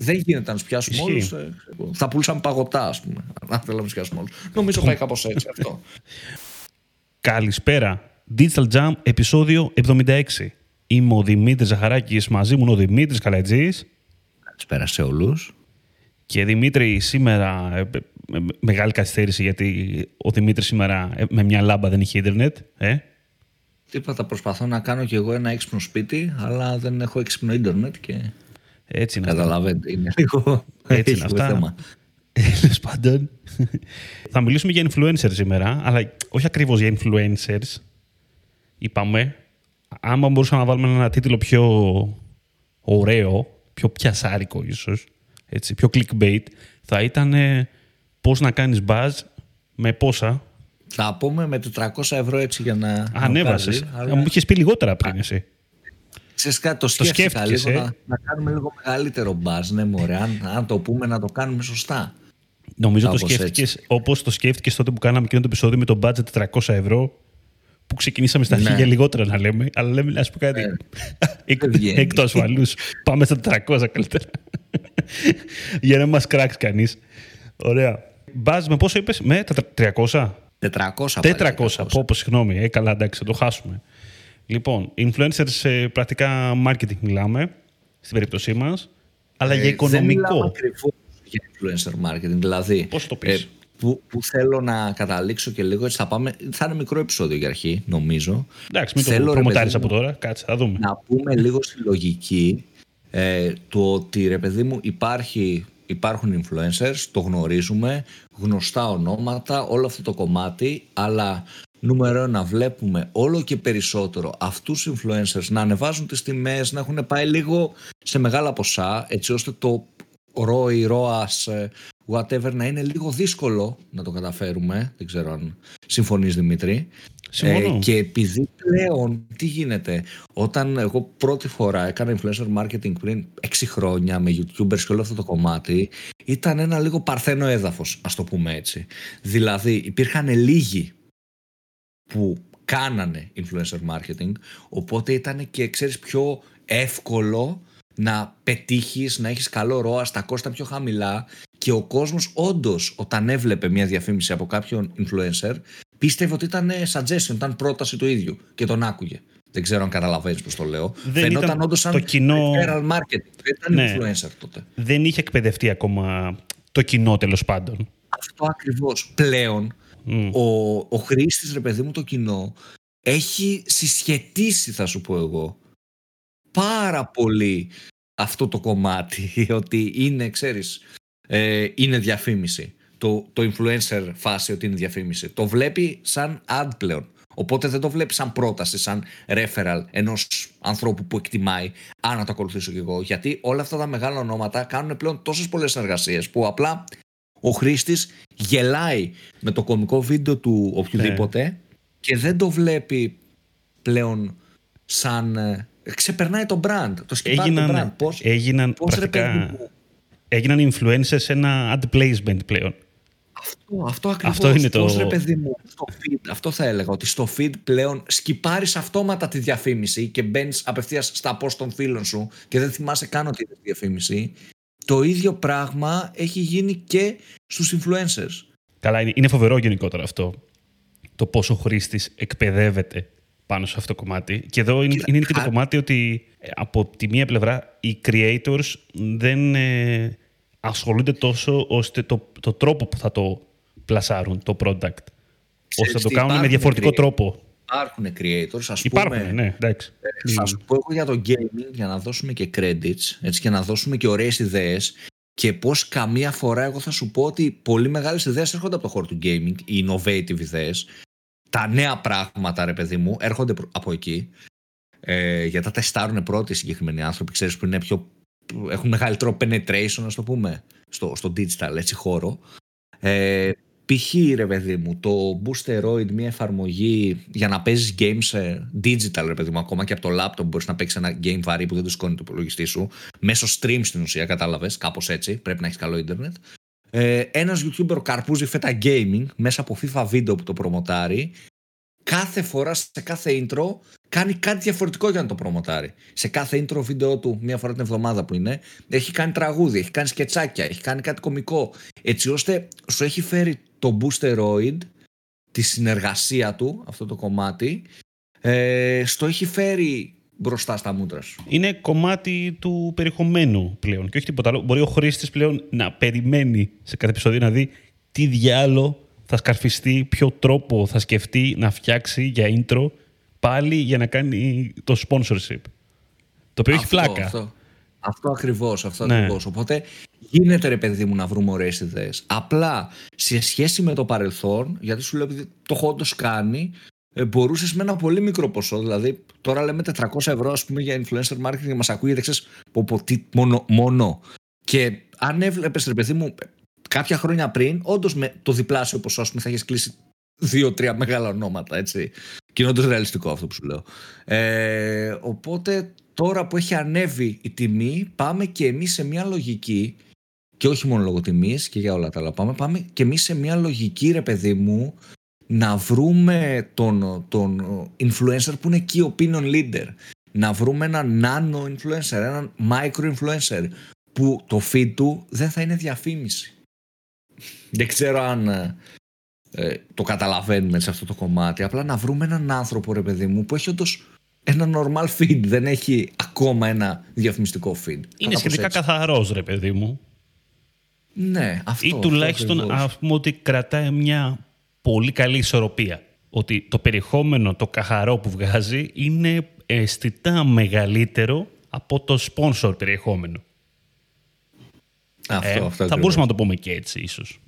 Δεν γίνεται να τους πιάσουμε όλους. Θα πουλούσαμε παγωτά, ας πούμε. Αν θέλαμε να τους πιάσουμε όλους. Νομίζω πάει κάπως έτσι αυτό. Καλησπέρα. Digital Jam, επεισόδιο 76. Είμαι ο Δημήτρης Ζαχαράκης, μαζί μου είναι ο Δημήτρης Καλατζής. Καλησπέρα σε όλους. Και Δημήτρη, σήμερα ε, μεγάλη καθυστέρηση γιατί ο Δημήτρης σήμερα ε, με μια λάμπα δεν είχε ίντερνετ. Ε; Τίποτα, προσπαθώ να κάνω κι εγώ ένα έξυπνο σπίτι, αλλά δεν έχω έξυπνο ίντερνετ και. Έτσι είναι Καταλαβαίνετε, είναι λίγο. Έτσι είναι αυτά. Θέμα. Τέλος πάντων. Θα μιλήσουμε για influencers σήμερα, αλλά όχι ακριβώς για influencers. Είπαμε. Άμα μπορούσαμε να βάλουμε ένα τίτλο πιο ωραίο, πιο πιασάρικο ίσως, πιο clickbait, θα ήταν πώς να κάνεις buzz με πόσα; Θα πούμε με 400 ευρώ έτσι για να... Ανέβασες. Αλλά... Μου είχες πει λιγότερα πριν εσύ. Ξέρεις κάτι, το σκέφτηκα το λίγο, ε; να, να, κάνουμε λίγο μεγαλύτερο buzz, ναι μωρέ, αν, αν το πούμε να το κάνουμε σωστά. Νομίζω το σκέφτηκες όπως το σκέφτηκες τότε που κάναμε εκείνο το επεισόδιο με το budget 400 ευρώ. Που ξεκινήσαμε στα ναι. λιγότερα να λέμε, αλλά λέμε, ας πούμε κάτι. Ναι. Εκ του ασφαλούς. Πάμε στα 400 καλύτερα. Για να μας κράξει κανείς. Ωραία. Μπάζ με πόσο είπες, με 300. 400. 400. Πω, πω, συγγνώμη. Ε, καλά, εντάξει, θα το χάσουμε. Λοιπόν, influencers σε πρακτικά marketing μιλάμε, στην περίπτωσή μας, αλλά ε, για οικονομικό. Δεν ακριβώς για influencer marketing. Δηλαδή, Πώς το πεις; Ε, που, που θέλω να καταλήξω και λίγο, έτσι θα πάμε, θα είναι μικρό επεισόδιο για αρχή, νομίζω. Εντάξει, μην θέλω, το προμοτάρεις από τώρα, κάτσε, θα δούμε. Να πούμε λίγο στη λογική ε, το ότι, ρε παιδί μου, υπάρχει υπάρχουν influencers, το γνωρίζουμε, γνωστά ονόματα, όλο αυτό το κομμάτι, αλλά νούμερο ένα βλέπουμε όλο και περισσότερο αυτούς influencers να ανεβάζουν τις τιμές, να έχουν πάει λίγο σε μεγάλα ποσά, έτσι ώστε το ROI, ROAS, whatever να είναι λίγο δύσκολο να το καταφέρουμε. Δεν ξέρω αν συμφωνείς Δημήτρη. Ε, και επειδή πλέον τι γίνεται, όταν εγώ πρώτη φορά έκανα influencer marketing πριν 6 χρόνια με youtubers και όλο αυτό το κομμάτι, ήταν ένα λίγο παρθένο έδαφος, ας το πούμε έτσι. Δηλαδή υπήρχαν λίγοι που κάνανε influencer marketing, οπότε ήταν και ξέρεις πιο εύκολο να πετύχεις, να έχεις καλό ρόα στα κόστα πιο χαμηλά και ο κόσμος όντως όταν έβλεπε μια διαφήμιση από κάποιον influencer πίστευε ότι ήταν suggestion, ήταν πρόταση του ίδιου και τον άκουγε. Δεν ξέρω αν καταλαβαίνεις πώς το λέω. Δεν Φαινόταν όντως σαν το κοινό... referral marketing. Δεν ήταν ναι. influencer τότε. Δεν είχε εκπαιδευτεί ακόμα το κοινό τέλος πάντων. Αυτό ακριβώς. Πλέον ο, ο χρήστης, ρε παιδί μου, το κοινό έχει συσχετίσει, θα σου πω εγώ, πάρα πολύ αυτό το κομμάτι ότι είναι, ξέρεις, ε, είναι διαφήμιση το, το influencer φάση ότι είναι διαφήμιση. Το βλέπει σαν ad πλέον. Οπότε δεν το βλέπει σαν πρόταση, σαν referral ενός ανθρώπου που εκτιμάει, αν να το ακολουθήσω κι εγώ. Γιατί όλα αυτά τα μεγάλα ονόματα κάνουν πλέον τόσες πολλές εργασίε που απλά ο χρήστης γελάει με το κομικό βίντεο του οποιοδήποτε ναι. και δεν το βλέπει πλέον σαν. Ε, ξεπερνάει το brand. Το σκεφτάει το brand. Πώς, έγιναν, πώς πρακτικά, έγιναν influencers σε ένα ad placement πλέον. Αυτό, αυτό ακριβώς. Αυτό είναι το... ρε παιδί μου, στο feed, αυτό θα έλεγα, ότι στο feed πλέον σκυπάρεις αυτόματα τη διαφήμιση και μπαίνεις απευθείας στα post των φίλων σου και δεν θυμάσαι καν ότι είναι διαφήμιση. Το ίδιο πράγμα έχει γίνει και στους influencers. Καλά, είναι φοβερό γενικότερα αυτό. Το πόσο χρήστης εκπαιδεύεται πάνω σε αυτό το κομμάτι. Και εδώ είναι, είναι και το κομμάτι ότι ε, από τη μία πλευρά οι creators δεν ε, ασχολούνται τόσο ώστε το, το τρόπο που θα το πλασάρουν το product. ώστε να το κάνουν με διαφορετικό τρόπο. Υπάρχουν creators, ας υπάρχουν, πούμε. ναι, εντάξει. Ε, θα σου πω εγώ για το gaming για να δώσουμε και credits έτσι, και να δώσουμε και ωραίες ιδέες και πώς καμία φορά εγώ θα σου πω ότι πολύ μεγάλες ιδέες έρχονται από το χώρο του gaming, οι innovative ιδέες. Τα νέα πράγματα, ρε παιδί μου, έρχονται από εκεί. Ε, γιατί τα τεστάρουν πρώτοι οι συγκεκριμένοι άνθρωποι, ξέρεις που είναι πιο έχουν μεγαλύτερο penetration, ας το πούμε, στο, στο digital έτσι, χώρο. Ε, π.χ. ρε παιδί μου, το Boosteroid, μια εφαρμογή για να παίζεις games ε, digital, ρε παιδί μου, ακόμα και από το laptop μπορείς να παίξεις ένα game βαρύ που δεν το σηκώνει το υπολογιστή σου, μέσω stream στην ουσία, κατάλαβες, κάπως έτσι. Πρέπει να έχεις καλό ίντερνετ. Ε, Ένας YouTuber καρπούζει φέτα gaming μέσα από FIFA βίντεο που το προμοτάρει. κάθε φορά σε κάθε intro κάνει κάτι διαφορετικό για να το προμοτάρει. Σε κάθε intro βίντεο του, μία φορά την εβδομάδα που είναι, έχει κάνει τραγούδι, έχει κάνει σκετσάκια, έχει κάνει κάτι κομικό. Έτσι ώστε σου έχει φέρει το Boosteroid, τη συνεργασία του, αυτό το κομμάτι, ε, στο έχει φέρει μπροστά στα μούτρα σου. Είναι κομμάτι του περιεχομένου πλέον και όχι τίποτα άλλο. Μπορεί ο χρήστης πλέον να περιμένει σε κάθε επεισόδιο να δει τι διάλογο θα σκαρφιστεί, ποιο τρόπο θα σκεφτεί να φτιάξει για intro πάλι για να κάνει το sponsorship. Το οποίο έχει πλάκα. Αυτό, αυτό ακριβώς, αυτό ναι. ακριβώς. Οπότε γίνεται ρε παιδί μου να βρούμε ωραίες ιδέες. Απλά σε σχέση με το παρελθόν, γιατί σου λέω ότι το έχω όντως κάνει, ε, μπορούσες με ένα πολύ μικρό ποσό. Δηλαδή, τώρα λέμε 400 ευρώ ας πούμε, για influencer marketing και μας ακούγεται ξέρεις, μόνο, μόνο. Και αν έβλεπες, ρε παιδί μου, κάποια χρόνια πριν, όντως με το διπλάσιο ποσό, πούμε, θα έχεις κλείσει δύο-τρία μεγάλα ονόματα, έτσι. Και είναι όντως ρεαλιστικό αυτό που σου λέω. Ε, οπότε τώρα που έχει ανέβει η τιμή, πάμε και εμείς σε μια λογική, και όχι μόνο λόγω τιμής και για όλα τα άλλα, πάμε, πάμε και εμείς σε μια λογική, ρε παιδί μου, να βρούμε τον, τον influencer που είναι key opinion leader. Να βρούμε έναν nano influencer, έναν micro influencer που το feed του δεν θα είναι διαφήμιση. Δεν ξέρω αν ε, ε, το καταλαβαίνουμε σε αυτό το κομμάτι. Απλά να βρούμε έναν άνθρωπο, ρε παιδί μου, που έχει όντως ένα normal feed. Δεν έχει ακόμα ένα διαφημιστικό feed. Είναι σχετικά καθαρός, ρε παιδί μου. Ναι, αυτό. Ή τουλάχιστον ας πούμε ότι κρατάει μια πολύ καλή ισορροπία. Ότι το περιεχόμενο, το καθαρό που βγάζει είναι αισθητά μεγαλύτερο από το sponsor περιεχόμενο. Αυτό, ε, αυτό θα μπορούσαμε να το πούμε και έτσι ίσως.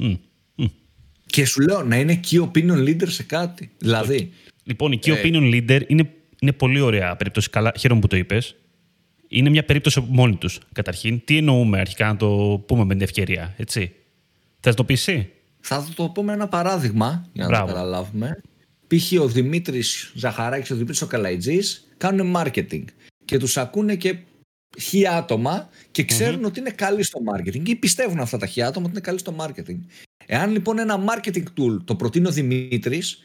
Και σου λέω να είναι key opinion leader σε κάτι. Δηλαδή. Λοιπόν, η key ε, opinion leader είναι, είναι πολύ ωραία περίπτωση. Καλά, χαίρομαι που το είπες. Είναι μια περίπτωση μόνη τους. Καταρχήν, τι εννοούμε αρχικά να το πούμε με την ευκαιρία, έτσι; Θα το πεις εσύ; Θα το πω με ένα παράδειγμα για να το καταλάβουμε. Π.χ. ο Δημήτρης Ζαχαράκης και ο Δημήτρης Οκαλαϊτζή κάνουν marketing και τους ακούνε και χι άτομα και ξερουν ότι είναι καλοί στο marketing ή πιστεύουν αυτά τα χι άτομα ότι είναι καλοί στο marketing. Εάν λοιπόν ένα marketing tool το προτείνει ο Δημήτρης,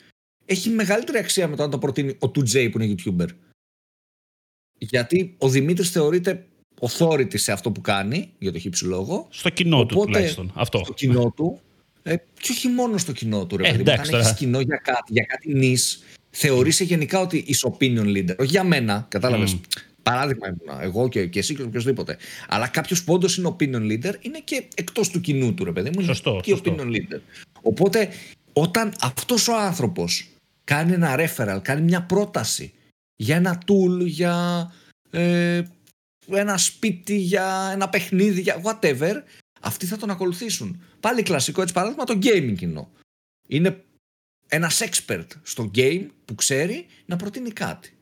έχει μεγαλύτερη αξία με το αν το προτείνει ο 2J που είναι YouTuber. Γιατί ο Δημήτρης θεωρείται authority σε αυτό που κάνει, για το χύψη λόγο. Στο κοινό του τουλάχιστον. Αυτό. Στο κοινό του. Ε, και όχι μόνο στο κοινό του. Ρε, ε, αν έχεις κοινό για κάτι, για κάτι νης, θεωρείσαι γενικά ότι είσαι opinion leader. Όχι για μένα, κατάλαβες. Mm. Παράδειγμα ήμουν εγώ και, και εσύ και οποιοδήποτε. Αλλά κάποιος που όντως είναι opinion leader είναι και εκτός του κοινού του, ρε παιδί μου. Σωστό, είναι και opinion leader. Οπότε όταν αυτός ο άνθρωπος κάνει ένα referral, κάνει μια πρόταση για ένα tool, για ε, ένα σπίτι, για ένα παιχνίδι, για whatever, αυτοί θα τον ακολουθήσουν. Πάλι κλασικό έτσι παράδειγμα το gaming κοινό. Είναι ένας expert στο game που ξέρει να προτείνει κάτι.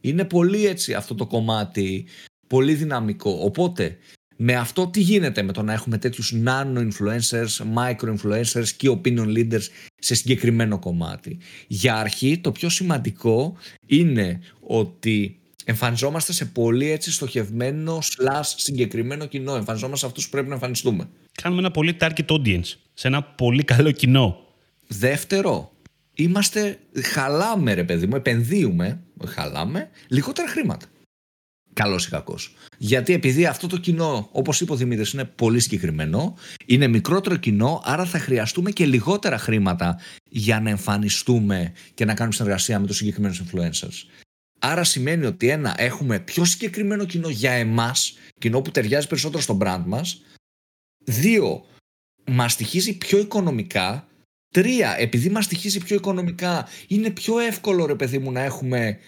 Είναι πολύ έτσι αυτό το κομμάτι, πολύ δυναμικό. Οπότε με αυτό τι γίνεται με το να έχουμε τέτοιους nano influencers, micro influencers και opinion leaders σε συγκεκριμένο κομμάτι; Για αρχή το πιο σημαντικό είναι ότι εμφανιζόμαστε σε πολύ έτσι στοχευμένο slash συγκεκριμένο κοινό. Εμφανιζόμαστε σε αυτούς που πρέπει να εμφανιστούμε. Κάνουμε ένα πολύ target audience, σε ένα πολύ καλό κοινό. Δεύτερο, είμαστε, χαλάμε ρε παιδί μου, επενδύουμε, χαλάμε, λιγότερα χρήματα. Καλός ή κακός. Γιατί επειδή αυτό το κοινό, όπως είπε ο Δημήτρης, είναι πολύ συγκεκριμένο, είναι μικρότερο κοινό, άρα θα χρειαστούμε και λιγότερα χρήματα για να εμφανιστούμε και να κάνουμε συνεργασία με τους συγκεκριμένους influencers. Άρα σημαίνει ότι ένα, έχουμε πιο συγκεκριμένο κοινό για εμάς, κοινό που ταιριάζει περισσότερο στο brand μας. Δύο, μας στοιχίζει πιο οικονομικά Τρία, επειδή μας στοιχίζει πιο οικονομικά, είναι πιο εύκολο ρε παιδί μου να έχουμε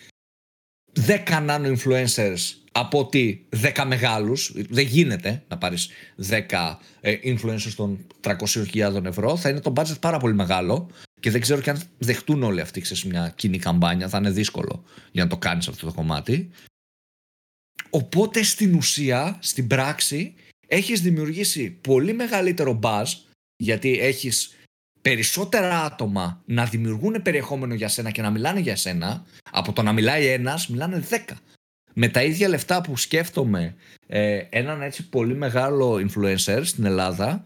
10 nano influencers από ότι 10 μεγάλους. Δεν γίνεται να πάρεις 10 ε, influencers των 300.000 ευρώ. Θα είναι το budget πάρα πολύ μεγάλο και δεν ξέρω και αν δεχτούν όλοι αυτοί σε μια κοινή καμπάνια. Θα είναι δύσκολο για να το κάνεις αυτό το κομμάτι. Οπότε στην ουσία, στην πράξη, έχεις δημιουργήσει πολύ μεγαλύτερο buzz γιατί έχεις περισσότερα άτομα να δημιουργούν περιεχόμενο για σένα και να μιλάνε για σένα, από το να μιλάει ένας, μιλάνε δέκα. Με τα ίδια λεφτά που σκέφτομαι ε, έναν έτσι πολύ μεγάλο influencer στην Ελλάδα,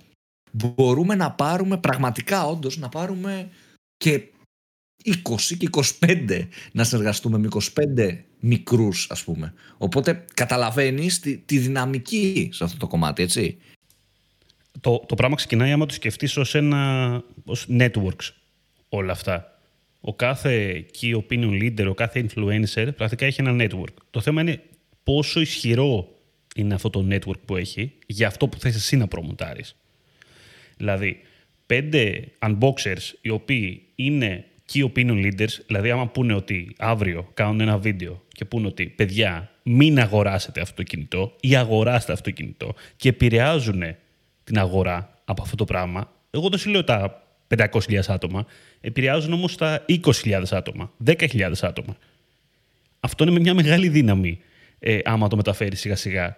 μπορούμε να πάρουμε πραγματικά όντως να πάρουμε και 20 και 25 να συνεργαστούμε με 25 μικρούς ας πούμε. Οπότε καταλαβαίνεις τη, τη δυναμική σε αυτό το κομμάτι, έτσι. Το, το πράγμα ξεκινάει άμα το σκεφτείς ως ένα ως networks όλα αυτά. Ο κάθε key opinion leader, ο κάθε influencer πρακτικά έχει ένα network. Το θέμα είναι πόσο ισχυρό είναι αυτό το network που έχει για αυτό που θες εσύ να προμοτάρεις. Δηλαδή, πέντε unboxers οι οποίοι είναι key opinion leaders, δηλαδή άμα πούνε ότι αύριο κάνουν ένα βίντεο και πούνε ότι παιδιά μην αγοράσετε αυτό το κινητό ή αγοράστε αυτό το κινητό και επηρεάζουν την αγορά από αυτό το πράγμα, εγώ δεν σου λέω τα 500.000 άτομα, επηρεάζουν όμως τα 20.000 άτομα, 10.000 άτομα. Αυτό είναι μια μεγάλη δύναμη ε, άμα το μεταφέρεις σιγά σιγά.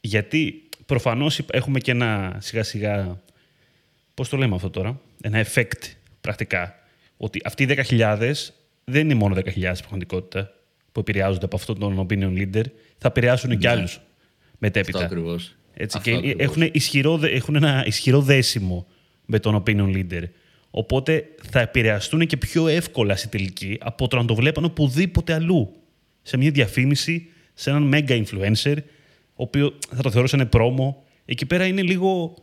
Γιατί προφανώς έχουμε και ένα σιγά σιγά, πώς το λέμε αυτό τώρα, ένα effect πρακτικά ότι αυτοί οι 10.000 δεν είναι μόνο 10.000 στην πραγματικότητα που επηρεάζονται από αυτόν τον opinion leader, θα επηρεάσουν ναι. και άλλους μετέπειτα. Αυτό ακριβώς. Έτσι, και Έχουν, ισχυρό, έχουν ένα ισχυρό δέσιμο με τον opinion leader. Οπότε θα επηρεαστούν και πιο εύκολα στη τελική από το να το βλέπουν οπουδήποτε αλλού. Σε μια διαφήμιση, σε έναν mega influencer, ο οποίο θα το θεωρούσαν πρόμο. Εκεί πέρα είναι λίγο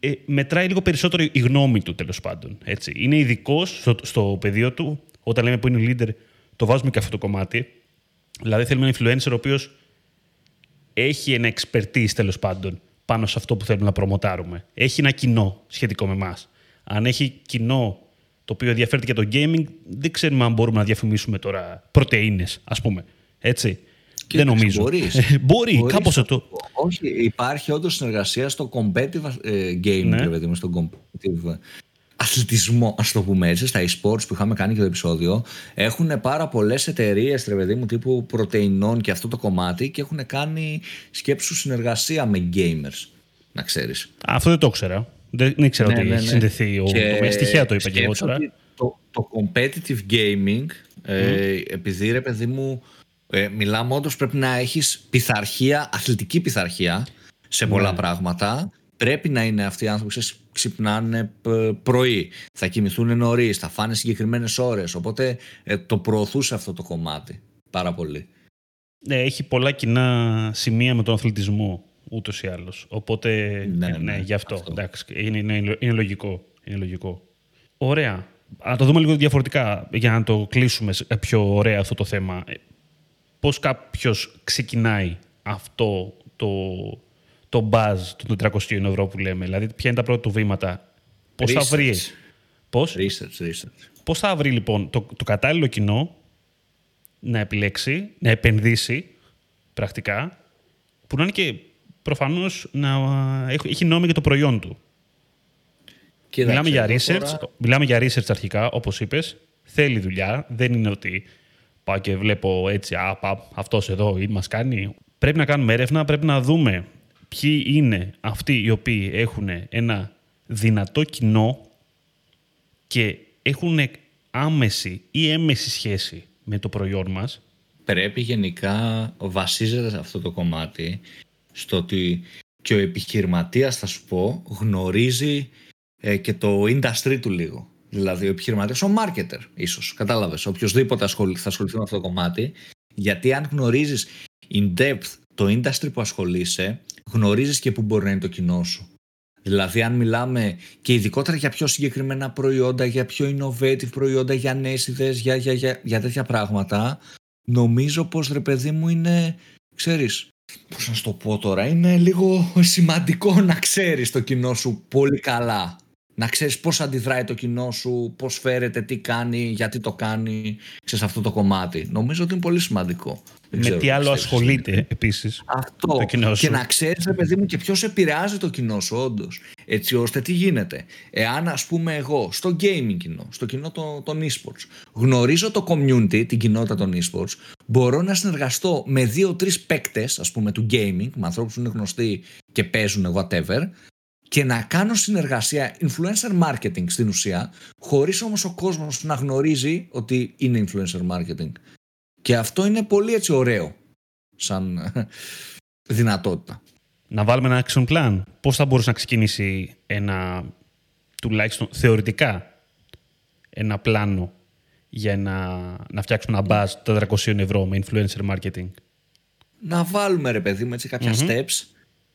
ε, μετράει λίγο περισσότερο η γνώμη του τέλος πάντων. Έτσι. Είναι ειδικός στο, στο πεδίο του. Όταν λέμε που είναι leader, το βάζουμε και αυτό το κομμάτι. Δηλαδή θέλουμε ένα influencer ο οποίος έχει ένα expertise τέλος πάντων πάνω σε αυτό που θέλουμε να προμοτάρουμε. Έχει ένα κοινό σχετικό με εμάς. Αν έχει κοινό το οποίο ενδιαφέρεται για το gaming, δεν ξέρουμε αν μπορούμε να διαφημίσουμε τώρα πρωτενε, ας πούμε. Έτσι. δεν νομίζω. Μπορείς. Μπορεί, κάπως αυτό. Όχι, υπάρχει όντως συνεργασία στο competitive ε, gaming, ναι. δηλαδή, στο competitive αθλητισμό, ας το πούμε έτσι, στα e-sports που είχαμε κάνει και το επεισόδιο. Έχουν πάρα πολλές εταιρείες, ρε παιδί μου, τύπου πρωτεϊνών και αυτό το κομμάτι και έχουν κάνει σκέψου συνεργασία με gamers. Να ξέρεις. Αυτό δεν το ήξερα. Δεν ήξερα ναι, ότι ναι, ναι. συνδεθεί ο και... Στοιχεία το είπα και εγώ τώρα. Το, το competitive gaming, ε, επειδή ρε παιδί μου, ε, μιλάμε όντως πρέπει να έχεις πειθαρχία, αθλητική πειθαρχία σε πολλά ναι. πράγματα. Πρέπει να είναι αυτοί οι άνθρωποι που ξυπνάνε πρωί, θα κοιμηθούν νωρίς, θα φάνε συγκεκριμένες ώρες. Οπότε ε, το προωθούσε αυτό το κομμάτι πάρα πολύ. Ναι, έχει πολλά κοινά σημεία με τον αθλητισμό ούτως ή άλλως. Οπότε. Ναι, ναι, ναι, γι' αυτό. Εντάξει, είναι, είναι, είναι, λογικό. είναι λογικό. Ωραία. Να το δούμε λίγο διαφορετικά για να το κλείσουμε πιο ωραία αυτό το θέμα πώς κάποιος ξεκινάει αυτό το, το buzz των 400 ευρώ που λέμε. Δηλαδή, ποια είναι τα πρώτα του βήματα. Πώς θα βρεις... Πώς; Research, research. Πώς θα βρει λοιπόν το, το κατάλληλο κοινό να επιλέξει, να επενδύσει πρακτικά, που να είναι και προφανώς να έχει, έχει νόημα για το προϊόν του. μιλάμε, για research, μιλάμε για research αρχικά, όπως είπες. Θέλει δουλειά. Δεν είναι ότι πάω και βλέπω έτσι, α, πα, αυτός εδώ ή μας κάνει. Πρέπει να κάνουμε έρευνα, πρέπει να δούμε ποιοι είναι αυτοί οι οποίοι έχουν ένα δυνατό κοινό και έχουν άμεση ή έμεση σχέση με το προϊόν μας. Πρέπει γενικά, βασίζεται σε αυτό το κομμάτι, στο ότι και ο επιχειρηματίας, θα σου πω, γνωρίζει ε, και το industry του λίγο. Δηλαδή ο επιχειρηματίας, ο marketer ίσως. Κατάλαβες. Οποιοδήποτε θα ασχοληθεί με αυτό το κομμάτι. Γιατί αν γνωρίζεις in depth το industry που ασχολείσαι, γνωρίζεις και πού μπορεί να είναι το κοινό σου. Δηλαδή, αν μιλάμε και ειδικότερα για πιο συγκεκριμένα προϊόντα, για πιο innovative προϊόντα, για νέες ιδέες, για, για, για, για τέτοια πράγματα, νομίζω πως ρε παιδί μου είναι, ξέρεις, πώς να σου το πω τώρα, είναι λίγο σημαντικό να ξέρεις το κοινό σου πολύ καλά να ξέρεις πώς αντιδράει το κοινό σου, πώς φέρεται, τι κάνει, γιατί το κάνει, ξέρεις αυτό το κομμάτι. Νομίζω ότι είναι πολύ σημαντικό. Με τι άλλο ασχολείται επίσης αυτό. το κοινό σου; Και να ξέρεις, παιδί μου, και ποιος επηρεάζει το κοινό σου, όντως. Έτσι ώστε τι γίνεται. Εάν, ας πούμε, εγώ στο gaming κοινό, στο κοινό των, των e-sports, γνωρίζω το community, την κοινότητα των e-sports, μπορώ να συνεργαστώ με δύο-τρεις παίκτες, ας πούμε, του gaming, με ανθρώπους που είναι γνωστοί και παίζουν whatever, και να κάνω συνεργασία influencer marketing στην ουσία, χωρίς όμως ο κόσμος να γνωρίζει ότι είναι influencer marketing. Και αυτό είναι πολύ έτσι ωραίο σαν δυνατότητα. Να βάλουμε ένα action plan. Πώς θα μπορούσε να ξεκινήσει ένα, τουλάχιστον θεωρητικά, ένα πλάνο για να, να φτιάξουμε ένα buzz 400 ευρώ με influencer marketing; Να βάλουμε ρε παιδί μου έτσι κάποια steps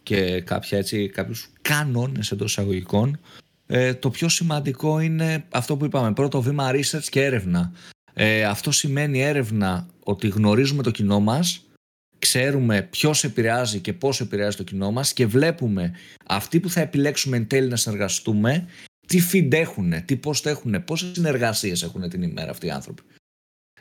και κάποια έτσι, κάποιους κανόνες εντός εισαγωγικών. Ε, το πιο σημαντικό είναι αυτό που είπαμε, πρώτο βήμα research και έρευνα. Ε, αυτό σημαίνει έρευνα ότι γνωρίζουμε το κοινό μας, ξέρουμε ποιος επηρεάζει και πώς επηρεάζει το κοινό μας και βλέπουμε αυτοί που θα επιλέξουμε εν τέλει να συνεργαστούμε τι feed έχουν, τι post έχουν, πόσες συνεργασίες έχουν την ημέρα αυτοί οι άνθρωποι.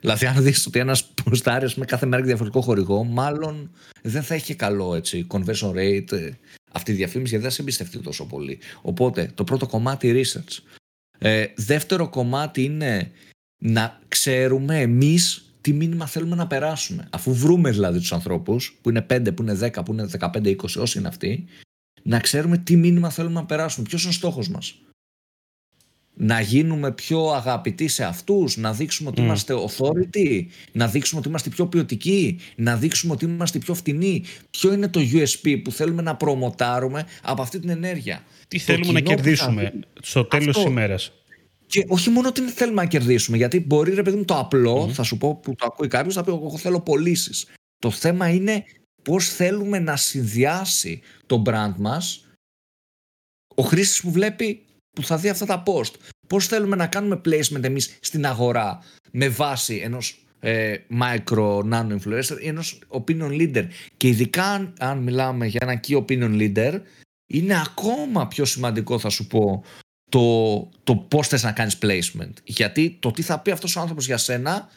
Δηλαδή, αν δεις ότι ένας ποστάρει με κάθε μέρα διαφορετικό χορηγό, μάλλον δεν θα έχει καλό έτσι, conversion rate ε, αυτή η διαφήμιση, γιατί δεν σε εμπιστευτεί τόσο πολύ. Οπότε, το πρώτο κομμάτι research. Ε, δεύτερο κομμάτι είναι να ξέρουμε εμείς τι μήνυμα θέλουμε να περάσουμε. Αφού βρούμε δηλαδή τους ανθρώπους, που είναι 5, που είναι 10, που είναι 15, 20, όσοι είναι αυτοί, να ξέρουμε τι μήνυμα θέλουμε να περάσουμε. Ποιος είναι ο στόχος μας; Να γίνουμε πιο αγαπητοί σε αυτούς, να δείξουμε ότι mm. είμαστε authority, να δείξουμε ότι είμαστε πιο ποιοτικοί, να δείξουμε ότι είμαστε πιο φτηνοί. Ποιο είναι το USP που θέλουμε να προμοτάρουμε από αυτή την ενέργεια; Τι θέλουμε να κερδίσουμε θα... στο τέλος της ημέρας; Και όχι μόνο ότι θέλουμε να κερδίσουμε, γιατί μπορεί ρε παιδί μου το απλό, θα σου πω που το ακούει κάποιος, θα πει εγώ θέλω πωλήσεις. Το θέμα είναι πώς θέλουμε να συνδυάσει το brand μας ο χρήστης που βλέπει που θα δει αυτά τα post. Πώς θέλουμε να κάνουμε placement εμείς στην αγορά με βάση ενός ε, micro nano influencer ή ενός opinion leader. Και ειδικά αν, μιλάμε για ένα key opinion leader, είναι ακόμα πιο σημαντικό θα σου πω το, το πώς θες να κάνεις placement. Γιατί το τι θα πει αυτός ο άνθρωπος για σένα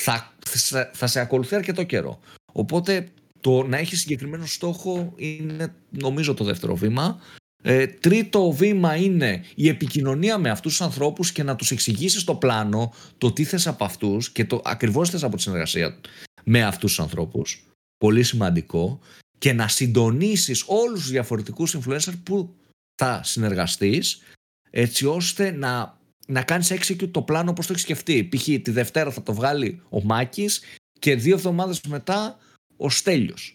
θα, θα, θα σε ακολουθεί αρκετό καιρό. Οπότε το να έχει συγκεκριμένο στόχο είναι νομίζω το δεύτερο βήμα. Ε, τρίτο βήμα είναι η επικοινωνία με αυτούς τους ανθρώπους και να τους εξηγήσεις το πλάνο το τι θες από αυτούς και το ακριβώς θες από τη συνεργασία με αυτούς τους ανθρώπους. Πολύ σημαντικό. Και να συντονίσεις όλους τους διαφορετικούς influencers που θα συνεργαστείς έτσι ώστε να, να κάνεις execute το πλάνο όπως το έχεις σκεφτεί. Π.χ. τη Δευτέρα θα το βγάλει ο Μάκης και δύο εβδομάδες μετά ο Στέλιος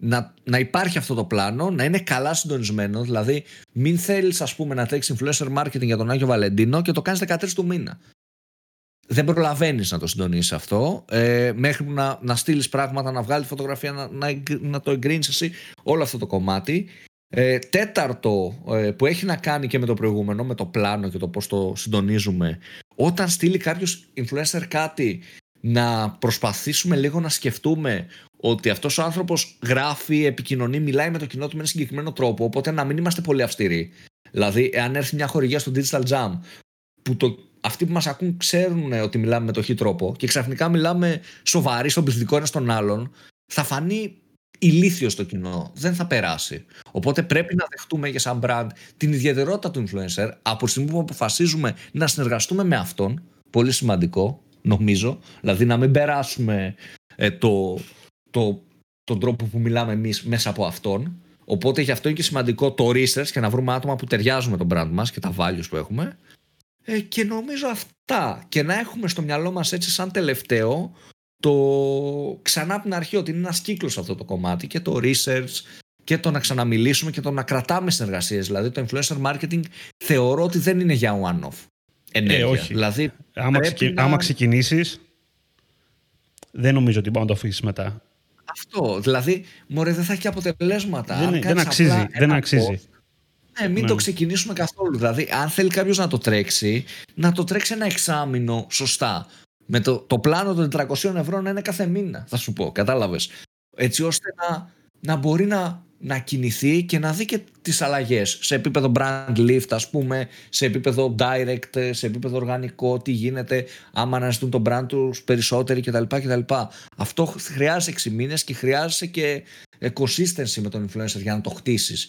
να, να υπάρχει αυτό το πλάνο, να είναι καλά συντονισμένο. Δηλαδή, μην θέλεις, ας πούμε, να τρέξει influencer marketing για τον Άγιο Βαλεντίνο και το κάνεις 13 του μήνα. Δεν προλαβαίνεις να το συντονίσεις αυτό. Ε, μέχρι να, να στείλεις πράγματα, να βγάλεις φωτογραφία, να, να, να το εγκρίνεις εσύ. Όλο αυτό το κομμάτι. Ε, τέταρτο ε, που έχει να κάνει και με το προηγούμενο, με το πλάνο και το πώς το συντονίζουμε. Όταν στείλει κάποιος influencer κάτι, να προσπαθήσουμε λίγο να σκεφτούμε ότι αυτός ο άνθρωπος γράφει, επικοινωνεί, μιλάει με το κοινό του με ένα συγκεκριμένο τρόπο. Οπότε να μην είμαστε πολύ αυστηροί. Δηλαδή, εάν έρθει μια χορηγία στο Digital Jam, που το, αυτοί που μας ακούν ξέρουν ότι μιλάμε με το χι τρόπο και ξαφνικά μιλάμε σοβαροί στον πληθυντικό ένας στον άλλον, θα φανεί ηλίθιος στο κοινό. Δεν θα περάσει. Οπότε πρέπει να δεχτούμε για σαν brand την ιδιαιτερότητα του influencer από τη στιγμή που αποφασίζουμε να συνεργαστούμε με αυτόν. Πολύ σημαντικό, νομίζω. Δηλαδή να μην περάσουμε ε, το, το, τον τρόπο που μιλάμε εμείς μέσα από αυτόν. Οπότε γι' αυτό είναι και σημαντικό το research και να βρούμε άτομα που ταιριάζουν με τον brand μας και τα values που έχουμε. Ε, και νομίζω αυτά. Και να έχουμε στο μυαλό μας έτσι σαν τελευταίο το ξανά από την αρχή ότι είναι ένας κύκλος αυτό το κομμάτι και το research και το να ξαναμιλήσουμε και το να κρατάμε συνεργασίες. Δηλαδή το influencer marketing θεωρώ ότι δεν είναι για one-off. Ενέργεια. Ε, όχι. Δηλαδή, άμα, ξεκι... να... άμα ξεκινήσεις δεν νομίζω ότι μπορεί να το αφήσεις μετά. Αυτό. Δηλαδή, μωρέ, δεν θα έχει αποτελέσματα. Δεν, δεν αξίζει. Δεν αξίζει. Ναι, μην το ναι. ξεκινήσουμε καθόλου. Δηλαδή, αν θέλει κάποιος να το τρέξει, να το τρέξει ένα εξάμεινο σωστά. Με το, το πλάνο των 400 ευρώ να είναι κάθε μήνα, θα σου πω. Κατάλαβες. Έτσι ώστε να, να μπορεί να να κινηθεί και να δει και τις αλλαγές σε επίπεδο brand lift ας πούμε, σε επίπεδο direct, σε επίπεδο οργανικό, τι γίνεται άμα αναζητούν τον brand τους περισσότεροι κτλ. κτλ. Αυτό χρειάζεται 6 μήνες και χρειάζεσαι και consistency με τον influencer για να το χτίσεις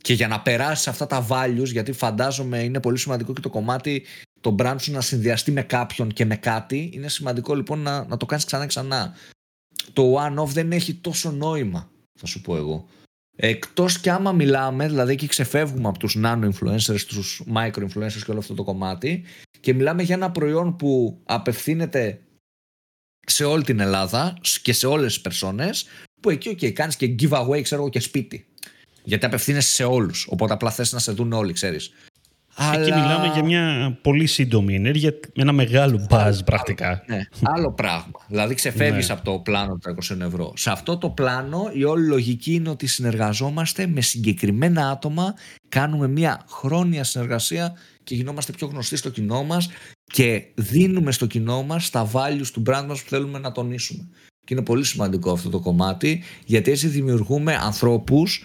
και για να περάσεις αυτά τα values γιατί φαντάζομαι είναι πολύ σημαντικό και το κομμάτι το brand σου να συνδυαστεί με κάποιον και με κάτι είναι σημαντικό λοιπόν να, να το κάνεις ξανά ξανά το one-off δεν έχει τόσο νόημα θα σου πω εγώ Εκτός και άμα μιλάμε, δηλαδή και ξεφεύγουμε από τους nano influencers, τους micro influencers και όλο αυτό το κομμάτι και μιλάμε για ένα προϊόν που απευθύνεται σε όλη την Ελλάδα και σε όλες τις περσόνες που εκεί okay, κάνεις και giveaway ξέρω εγώ και σπίτι. Γιατί απευθύνεσαι σε όλους οπότε απλά θες να σε δουν όλοι ξέρεις Αλλά... Εκεί μιλάμε για μια πολύ σύντομη ενέργεια με ένα μεγάλο μπάζ πρακτικά. Ναι, άλλο πράγμα. Δηλαδή ξεφεύγεις ναι. από το πλάνο 300 ευρώ. Σε αυτό το πλάνο η όλη λογική είναι ότι συνεργαζόμαστε με συγκεκριμένα άτομα, κάνουμε μια χρόνια συνεργασία και γινόμαστε πιο γνωστοί στο κοινό μας και δίνουμε στο κοινό μας τα values του brand μας που θέλουμε να τονίσουμε. Και είναι πολύ σημαντικό αυτό το κομμάτι, γιατί έτσι δημιουργούμε ανθρώπους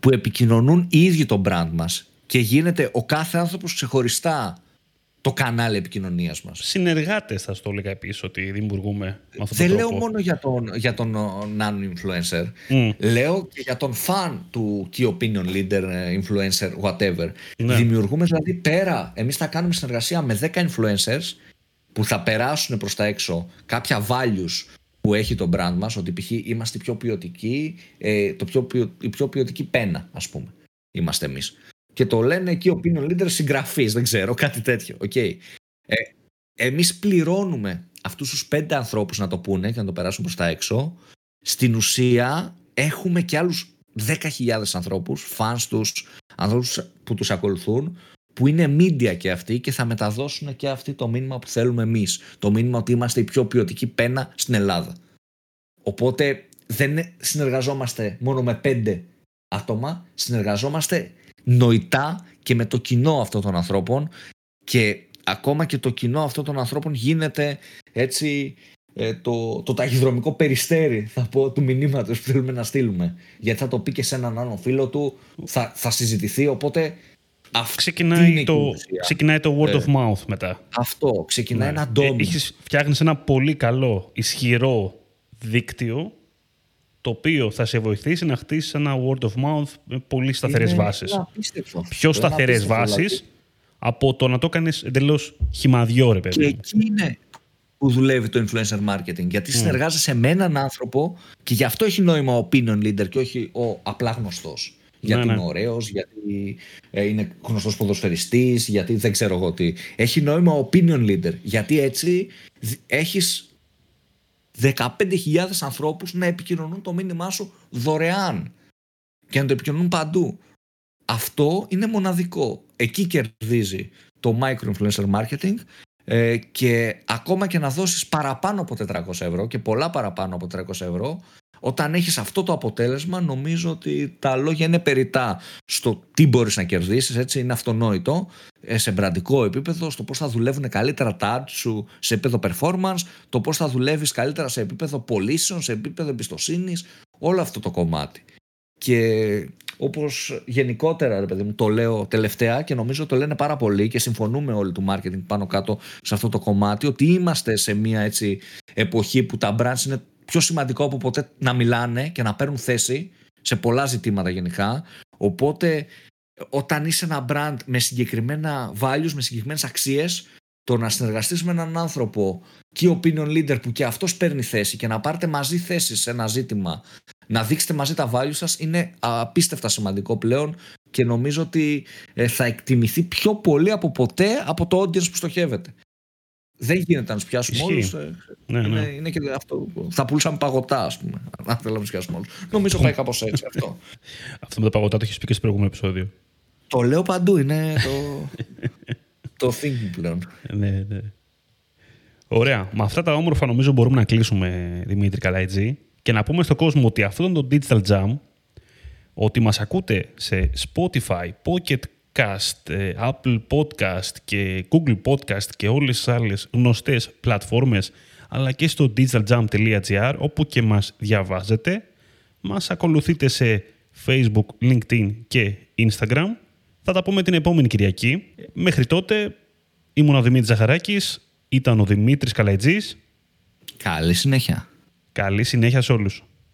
που επικοινωνούν οι ίδιοι το brand μας και γίνεται ο κάθε άνθρωπος ξεχωριστά το κανάλι επικοινωνίας μας. Συνεργάτες θα στο έλεγα επίσης ότι δημιουργούμε με αυτόν Δεν τον λέω μόνο για τον, για τον non-influencer. Λέω και για τον fan του key opinion leader, ε, influencer, whatever. Ναι. Δημιουργούμε δηλαδή πέρα, εμείς θα κάνουμε συνεργασία με 10 influencers που θα περάσουν προς τα έξω κάποια values που έχει το brand μας, ότι π.χ. είμαστε πιο ποιοτικοί, ε, το πιο, η πιο ποιοτική πένα, ας πούμε, είμαστε εμείς. Και το λένε εκεί ο opinion leader συγγραφής, δεν ξέρω, κάτι τέτοιο. Okay. Ε, εμείς πληρώνουμε αυτούς τους πέντε ανθρώπους να το πούνε και να το περάσουν προς τα έξω. Στην ουσία έχουμε και άλλους 10.000 ανθρώπους, φανς τους, ανθρώπους που τους ακολουθούν, που είναι media και αυτοί και θα μεταδώσουν και αυτοί το μήνυμα που θέλουμε εμείς. Το μήνυμα ότι είμαστε η πιο ποιοτική πένα στην Ελλάδα. Οπότε δεν συνεργαζόμαστε μόνο με πέντε άτομα, συνεργαζόμαστε νοητά και με το κοινό αυτών των ανθρώπων και ακόμα και το κοινό αυτών των ανθρώπων γίνεται έτσι ε, το, το ταχυδρομικό περιστέρι θα πω του μηνύματος που θέλουμε να στείλουμε γιατί θα το πει και σε έναν άλλο φίλο του θα, θα συζητηθεί οπότε ξεκινάει, το, ξεκινάει το word of ε, mouth μετά. Αυτό, ξεκινάει ναι. ένα ντόμι. Ε, φτιάχνεις ένα πολύ καλό, ισχυρό δίκτυο το οποίο θα σε βοηθήσει να χτίσεις ένα word of mouth με πολύ σταθερές βάσεις. Πιο σταθερές βάσεις δηλαδή. από το να το κάνεις εντελώς χυμαδιό, ρε παιδί. Και εκεί είναι που δουλεύει το influencer marketing. Γιατί mm. συνεργάζεσαι με έναν άνθρωπο και γι' αυτό έχει νόημα ο opinion leader και όχι ο απλά γνωστός γιατί ναι, είναι ναι. ωραίος, γιατί ε, είναι γνωστός ποδοσφαιριστής, γιατί δεν ξέρω εγώ τι. Έχει νόημα opinion leader. Γιατί έτσι έχεις 15.000 ανθρώπους να επικοινωνούν το μήνυμά σου δωρεάν και να το επικοινωνούν παντού. Αυτό είναι μοναδικό. Εκεί κερδίζει το micro influencer marketing ε, και ακόμα και να δώσεις παραπάνω από 400 ευρώ και πολλά παραπάνω από 400 ευρώ όταν έχεις αυτό το αποτέλεσμα νομίζω ότι τα λόγια είναι περιτά στο τι μπορείς να κερδίσεις, έτσι είναι αυτονόητο ε, σε μπραντικό επίπεδο, στο πώς θα δουλεύουν καλύτερα τα ads σου σε επίπεδο performance, το πώς θα δουλεύεις καλύτερα σε επίπεδο πωλήσεων, σε επίπεδο εμπιστοσύνης, όλο αυτό το κομμάτι. Και όπως γενικότερα ρε παιδί μου, το λέω τελευταία και νομίζω το λένε πάρα πολύ και συμφωνούμε όλοι του marketing πάνω κάτω σε αυτό το κομμάτι ότι είμαστε σε μια έτσι εποχή που τα brands είναι πιο σημαντικό από ποτέ να μιλάνε και να παίρνουν θέση σε πολλά ζητήματα γενικά. Οπότε όταν είσαι ένα brand με συγκεκριμένα values, με συγκεκριμένες αξίες, το να συνεργαστείς με έναν άνθρωπο και opinion leader που και αυτός παίρνει θέση και να πάρετε μαζί θέση σε ένα ζήτημα, να δείξετε μαζί τα values σας είναι απίστευτα σημαντικό πλέον και νομίζω ότι ε, θα εκτιμηθεί πιο πολύ από ποτέ από το audience που στοχεύετε. Δεν γίνεται να τους πιάσουμε όλους. Ε, ναι, ναι. Είναι, είναι, και αυτό. Θα πουλούσαμε παγωτά, ας πούμε. Αν θέλαμε να τους πιάσουμε όλους. Νομίζω πάει κάπως έτσι αυτό. αυτό με τα παγωτά το έχεις πει και στο προηγούμενο επεισόδιο. Το λέω παντού. Είναι το. το thinking πλέον. ναι, ναι. Ωραία. Με αυτά τα όμορφα νομίζω μπορούμε να κλείσουμε, Δημήτρη Καλαϊτζή, και να πούμε στον κόσμο ότι αυτό είναι το Digital Jam, ότι μας ακούτε σε Spotify, Pocket Cast, ε, Apple Podcast και Google Podcast και όλες τις άλλες γνωστές πλατφόρμες αλλά και στο digitaljump.gr όπου και μας διαβάζετε. Μας ακολουθείτε σε Facebook, LinkedIn και Instagram. Θα τα πούμε την επόμενη Κυριακή. Μέχρι τότε ήμουν ο Δημήτρης Ζαχαράκης, ήταν ο Δημήτρης Καλαϊτζής. Καλή συνέχεια. Καλή συνέχεια σε όλους.